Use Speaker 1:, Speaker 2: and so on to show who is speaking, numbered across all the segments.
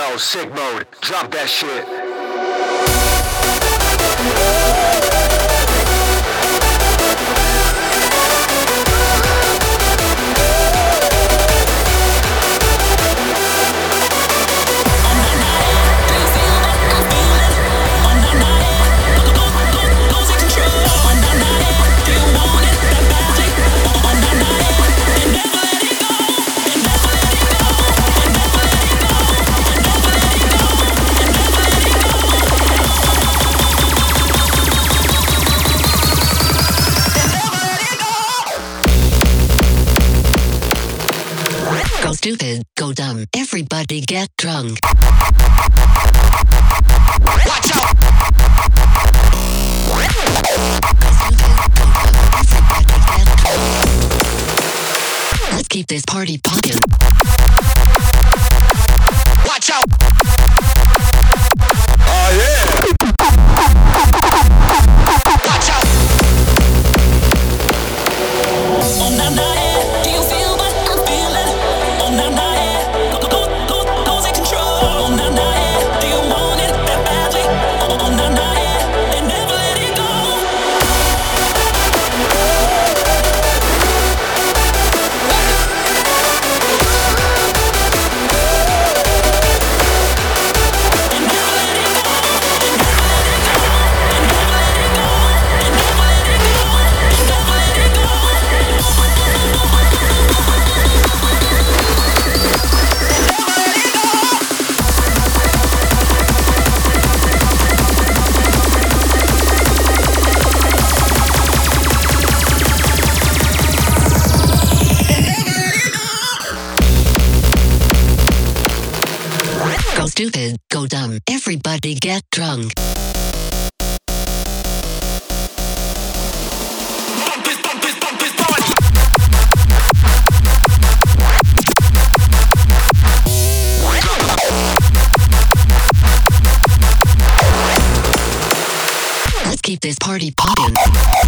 Speaker 1: yo, sick mode, drop that shit.
Speaker 2: get drunk.
Speaker 1: Watch out!
Speaker 2: Let's keep this party poppin'.
Speaker 1: Watch out!
Speaker 2: Everybody get drunk. Let's keep this party
Speaker 3: popping.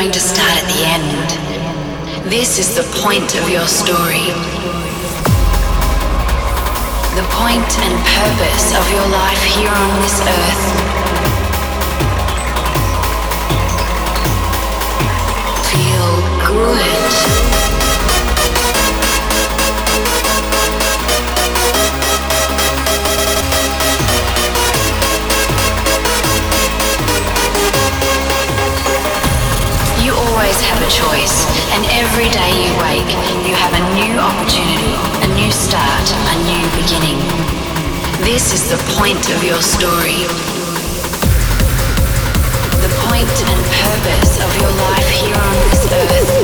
Speaker 3: going to start at the end. This is the point of your story. Every day you wake, you have a new opportunity, a new start, a new beginning. This is the point of your story. The point and purpose of your life here on this earth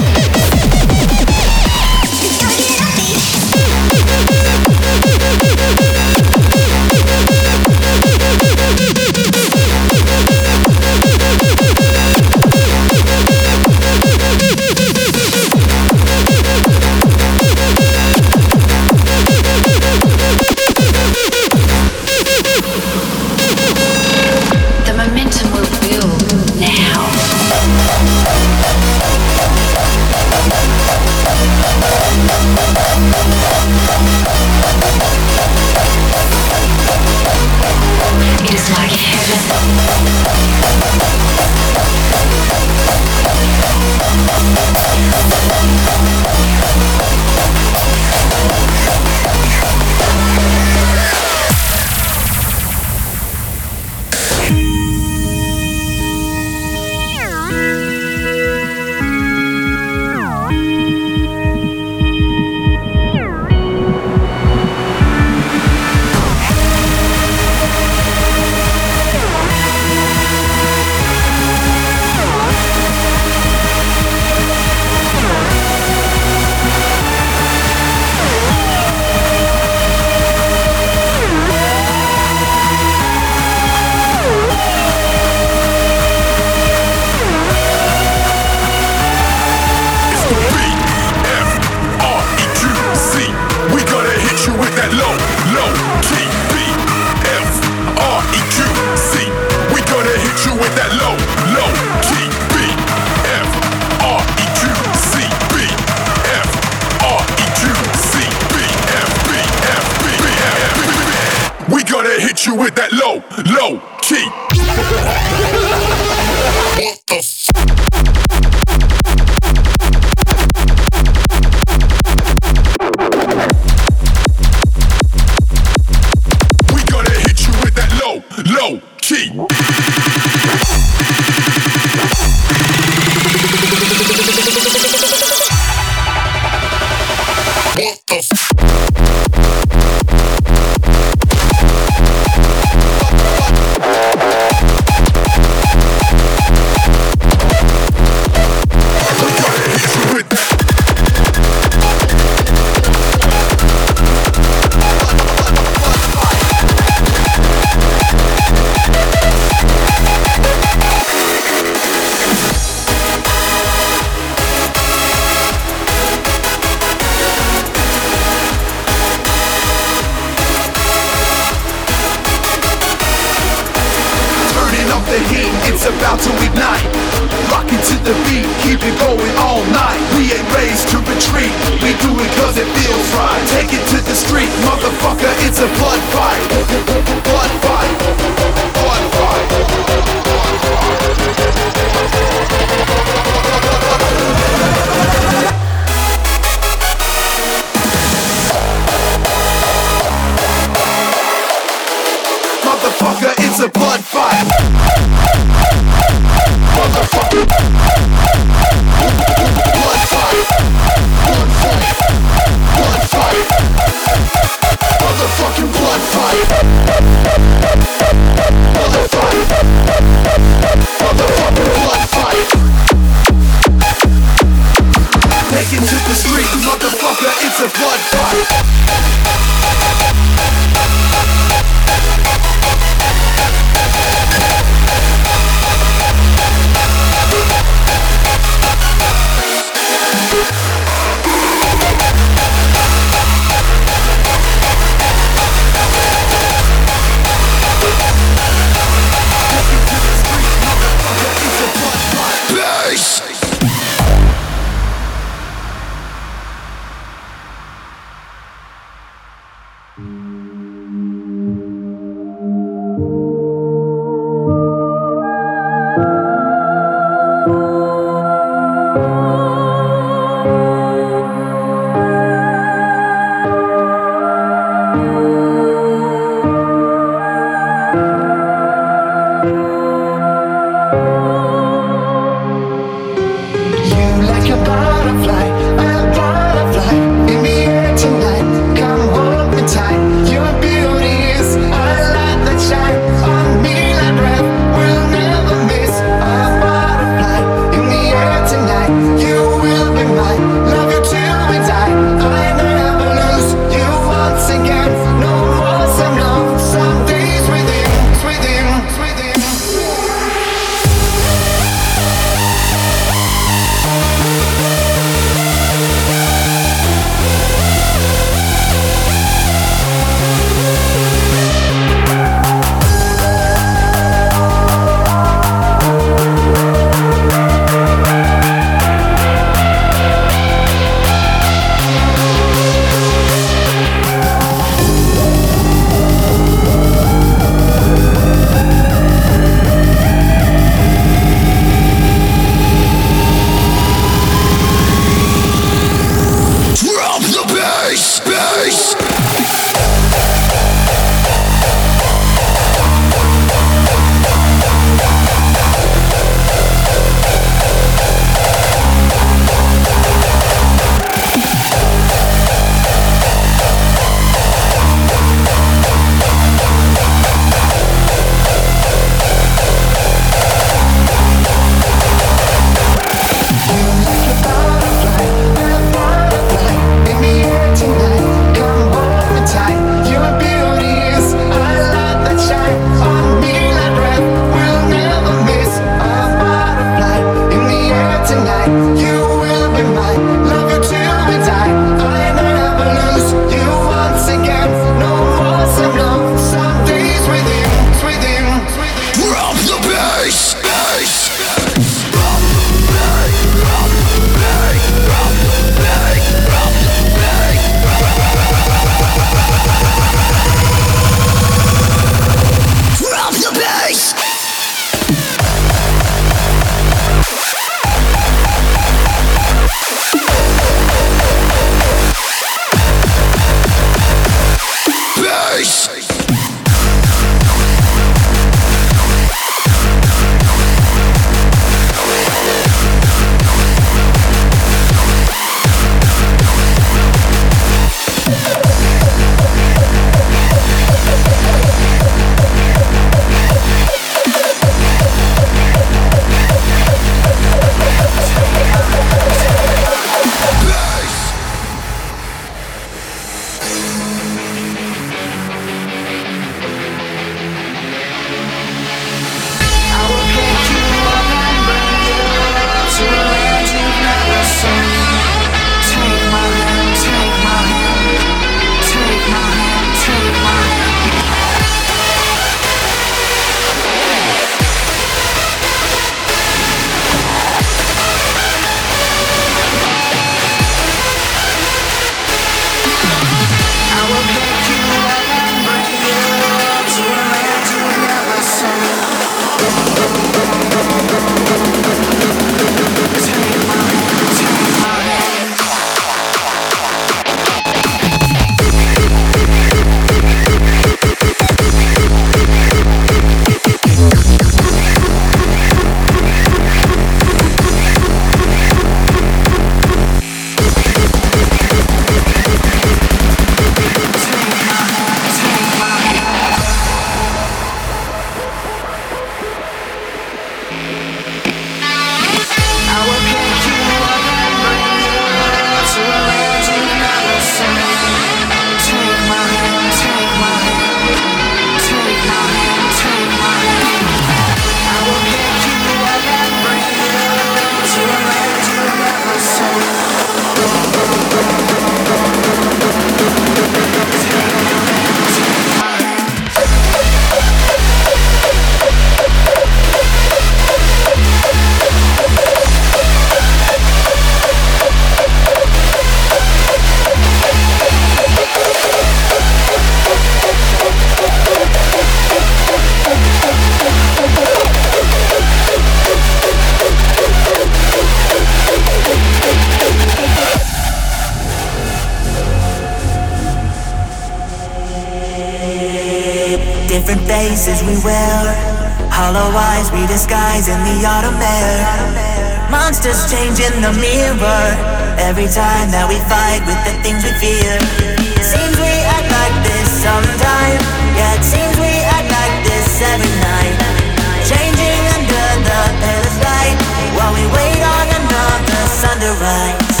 Speaker 4: another sun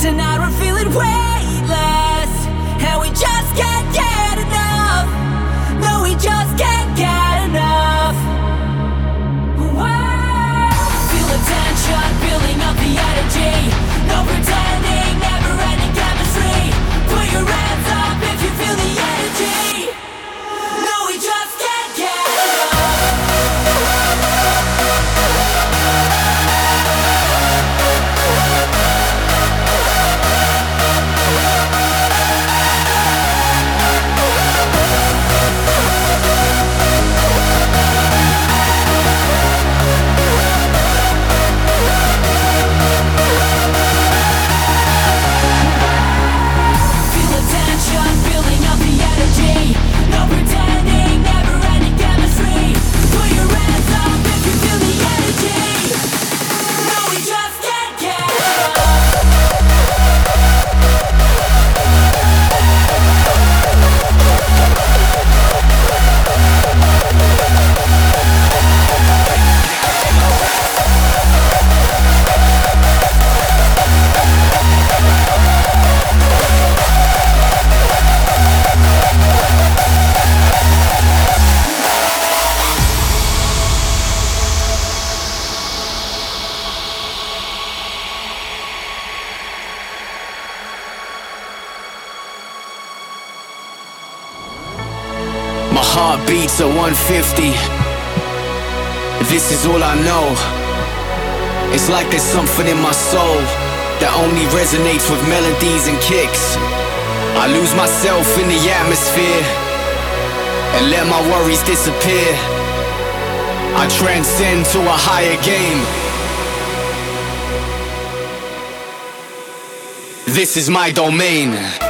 Speaker 5: tonight we're feeling
Speaker 6: way 150. This is all I know. It's like there's something in my soul that only resonates with melodies and kicks. I lose myself in the atmosphere and let my worries disappear. I transcend to a higher game. This is my domain.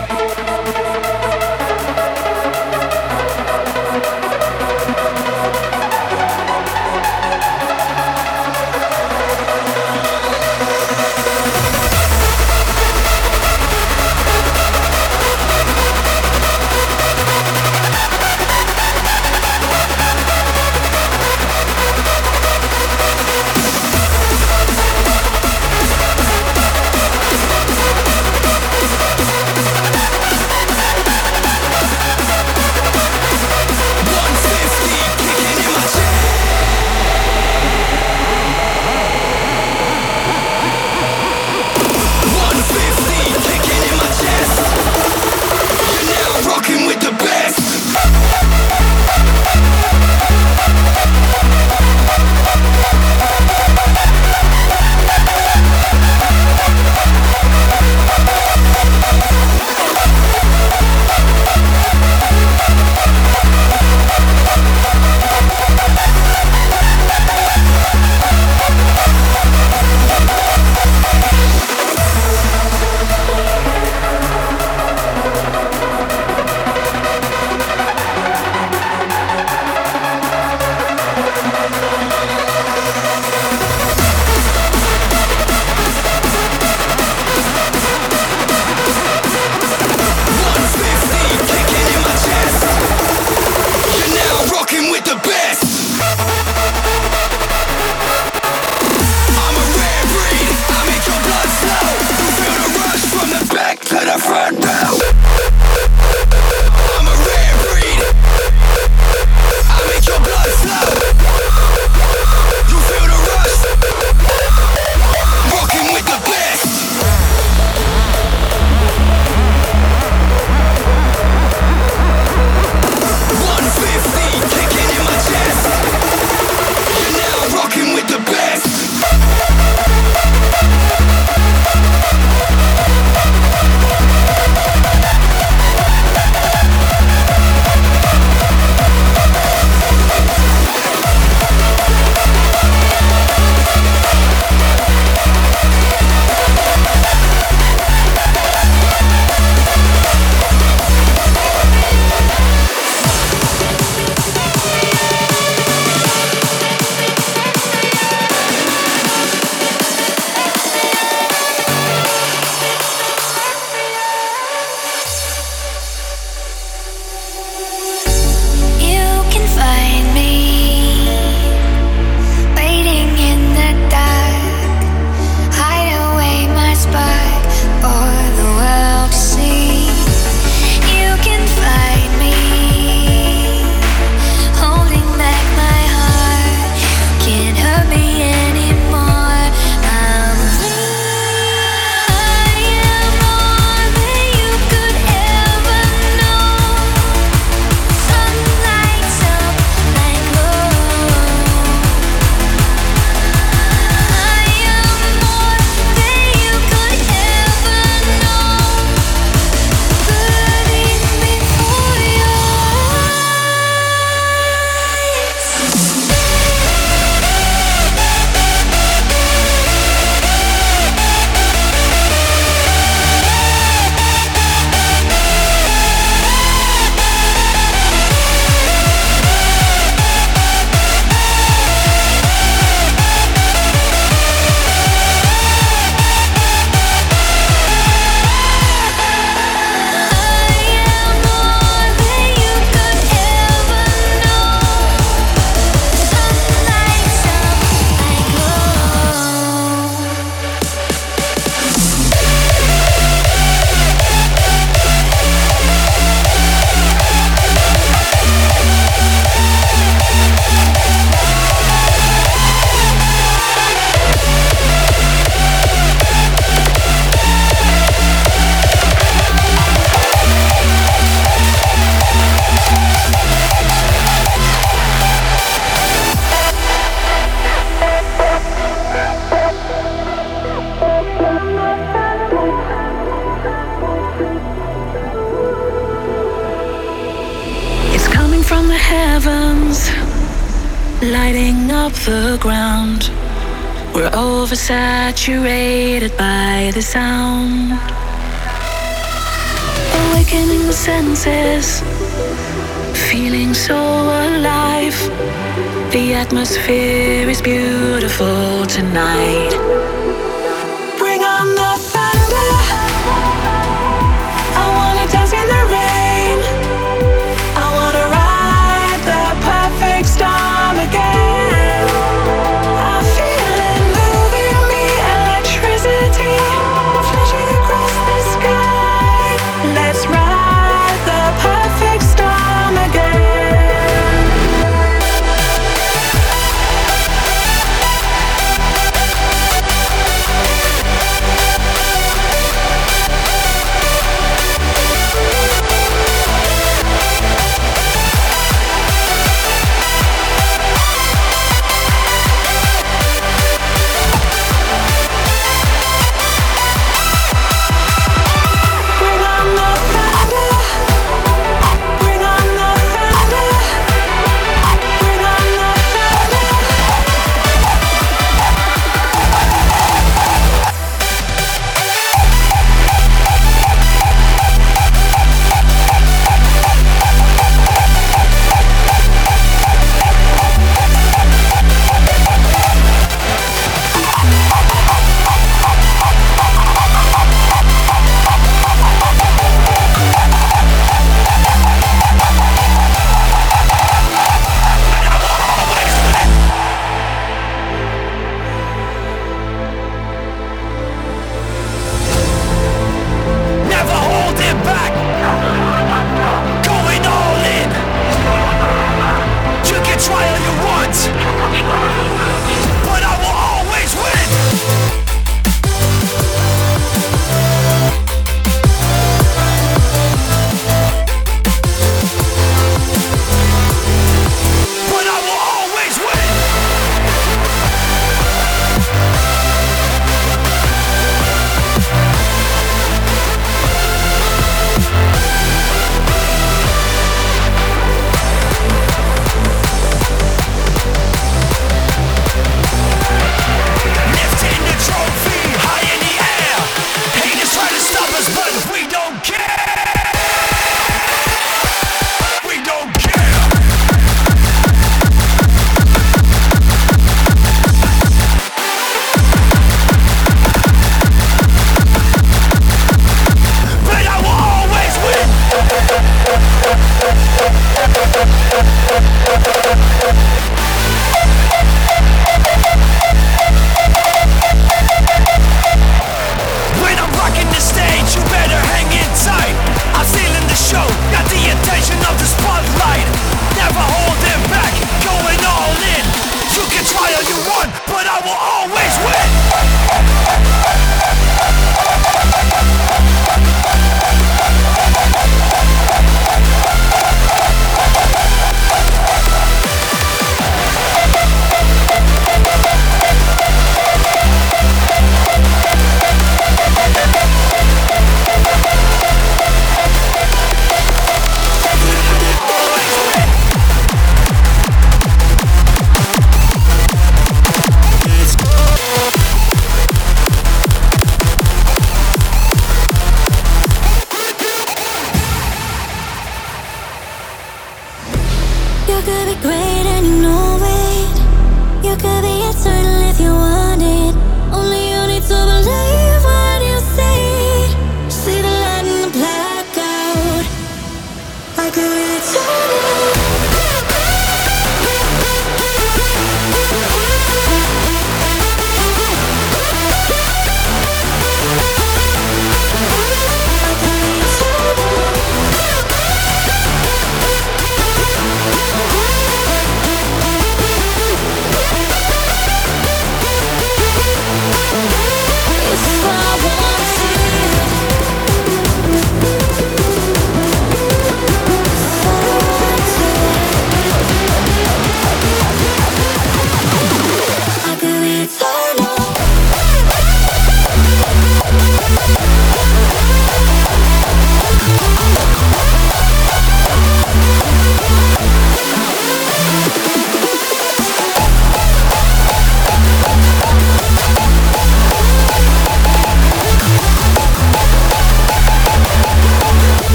Speaker 6: oversaturated by the sound. Awakening the senses, feeling so alive. The atmosphere is beautiful tonight.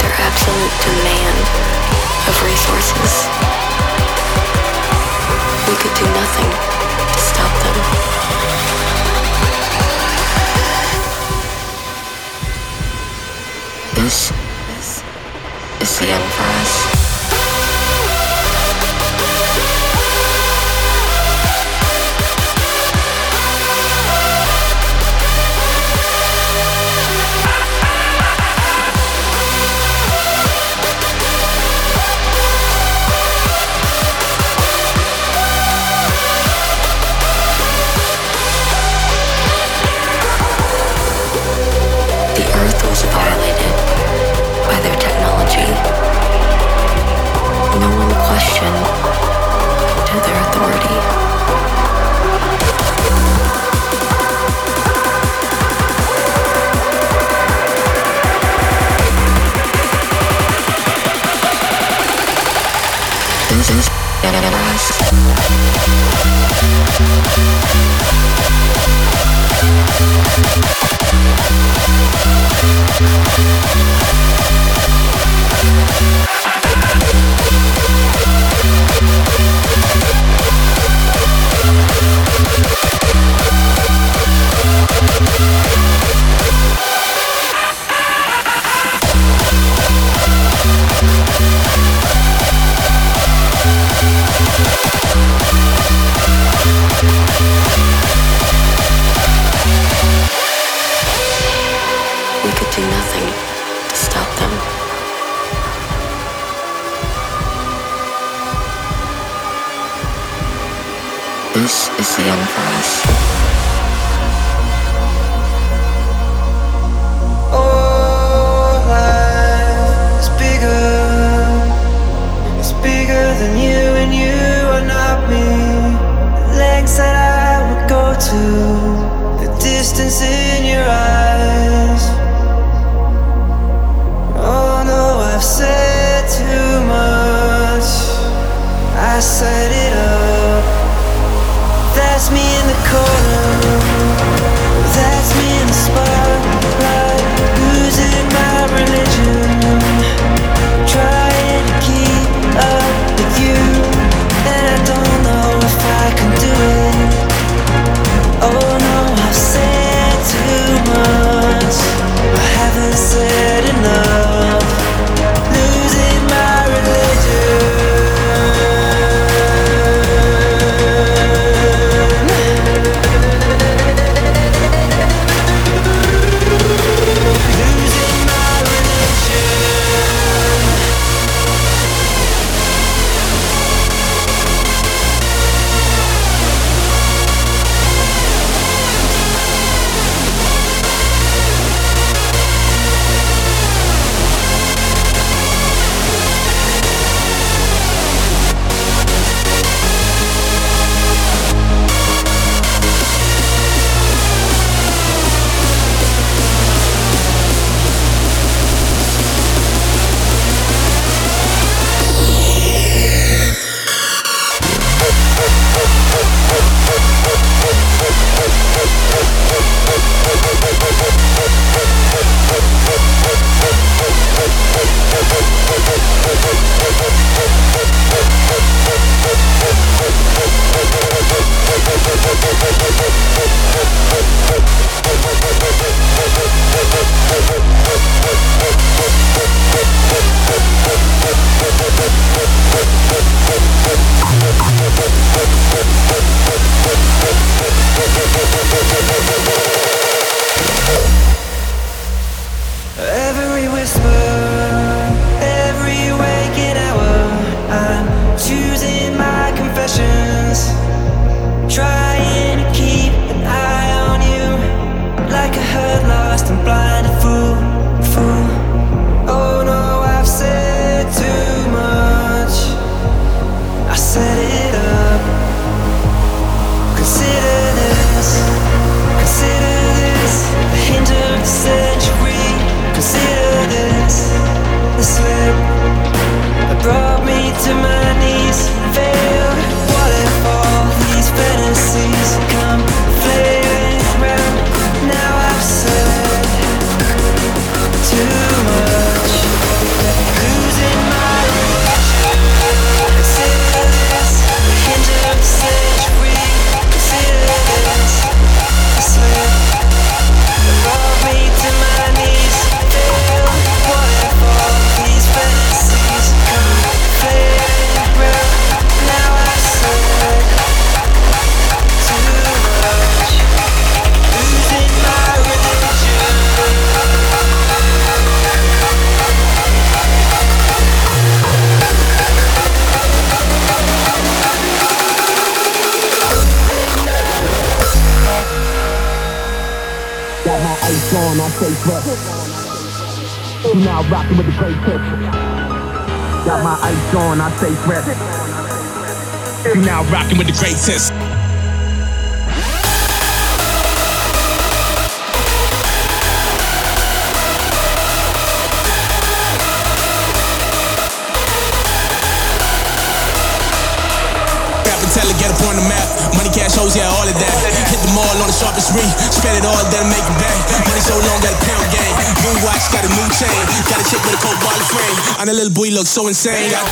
Speaker 7: Their absolute demand of resources. We could do nothing to stop them. This is the end for us. One questioned their authority. This is us.
Speaker 5: Oh, bigger. It's bigger than you, and you are not me. The lengths that I would go to, the distance
Speaker 8: sentence. Capitella, get up on the map. Money, cash, hoes, yeah, all of that. Hit the mall on the sharpest street. Spend it all, then make it back. Money so long, got a pound game. New watch, got a new chain. Got a chick with a cold wallet frame. And a little boy look so insane. Got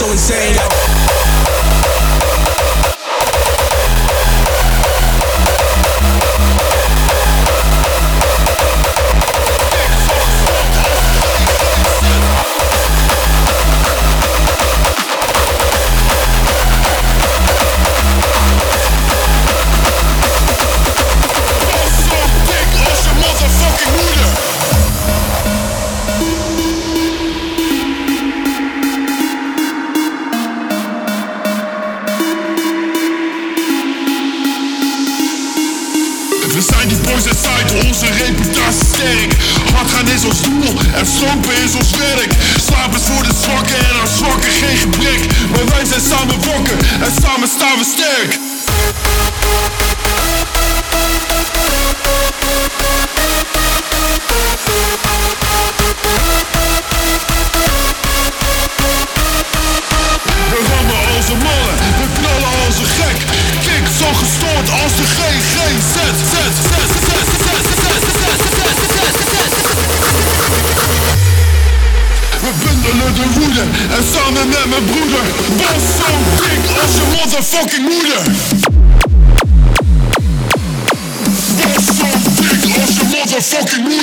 Speaker 8: so insane.
Speaker 9: fucking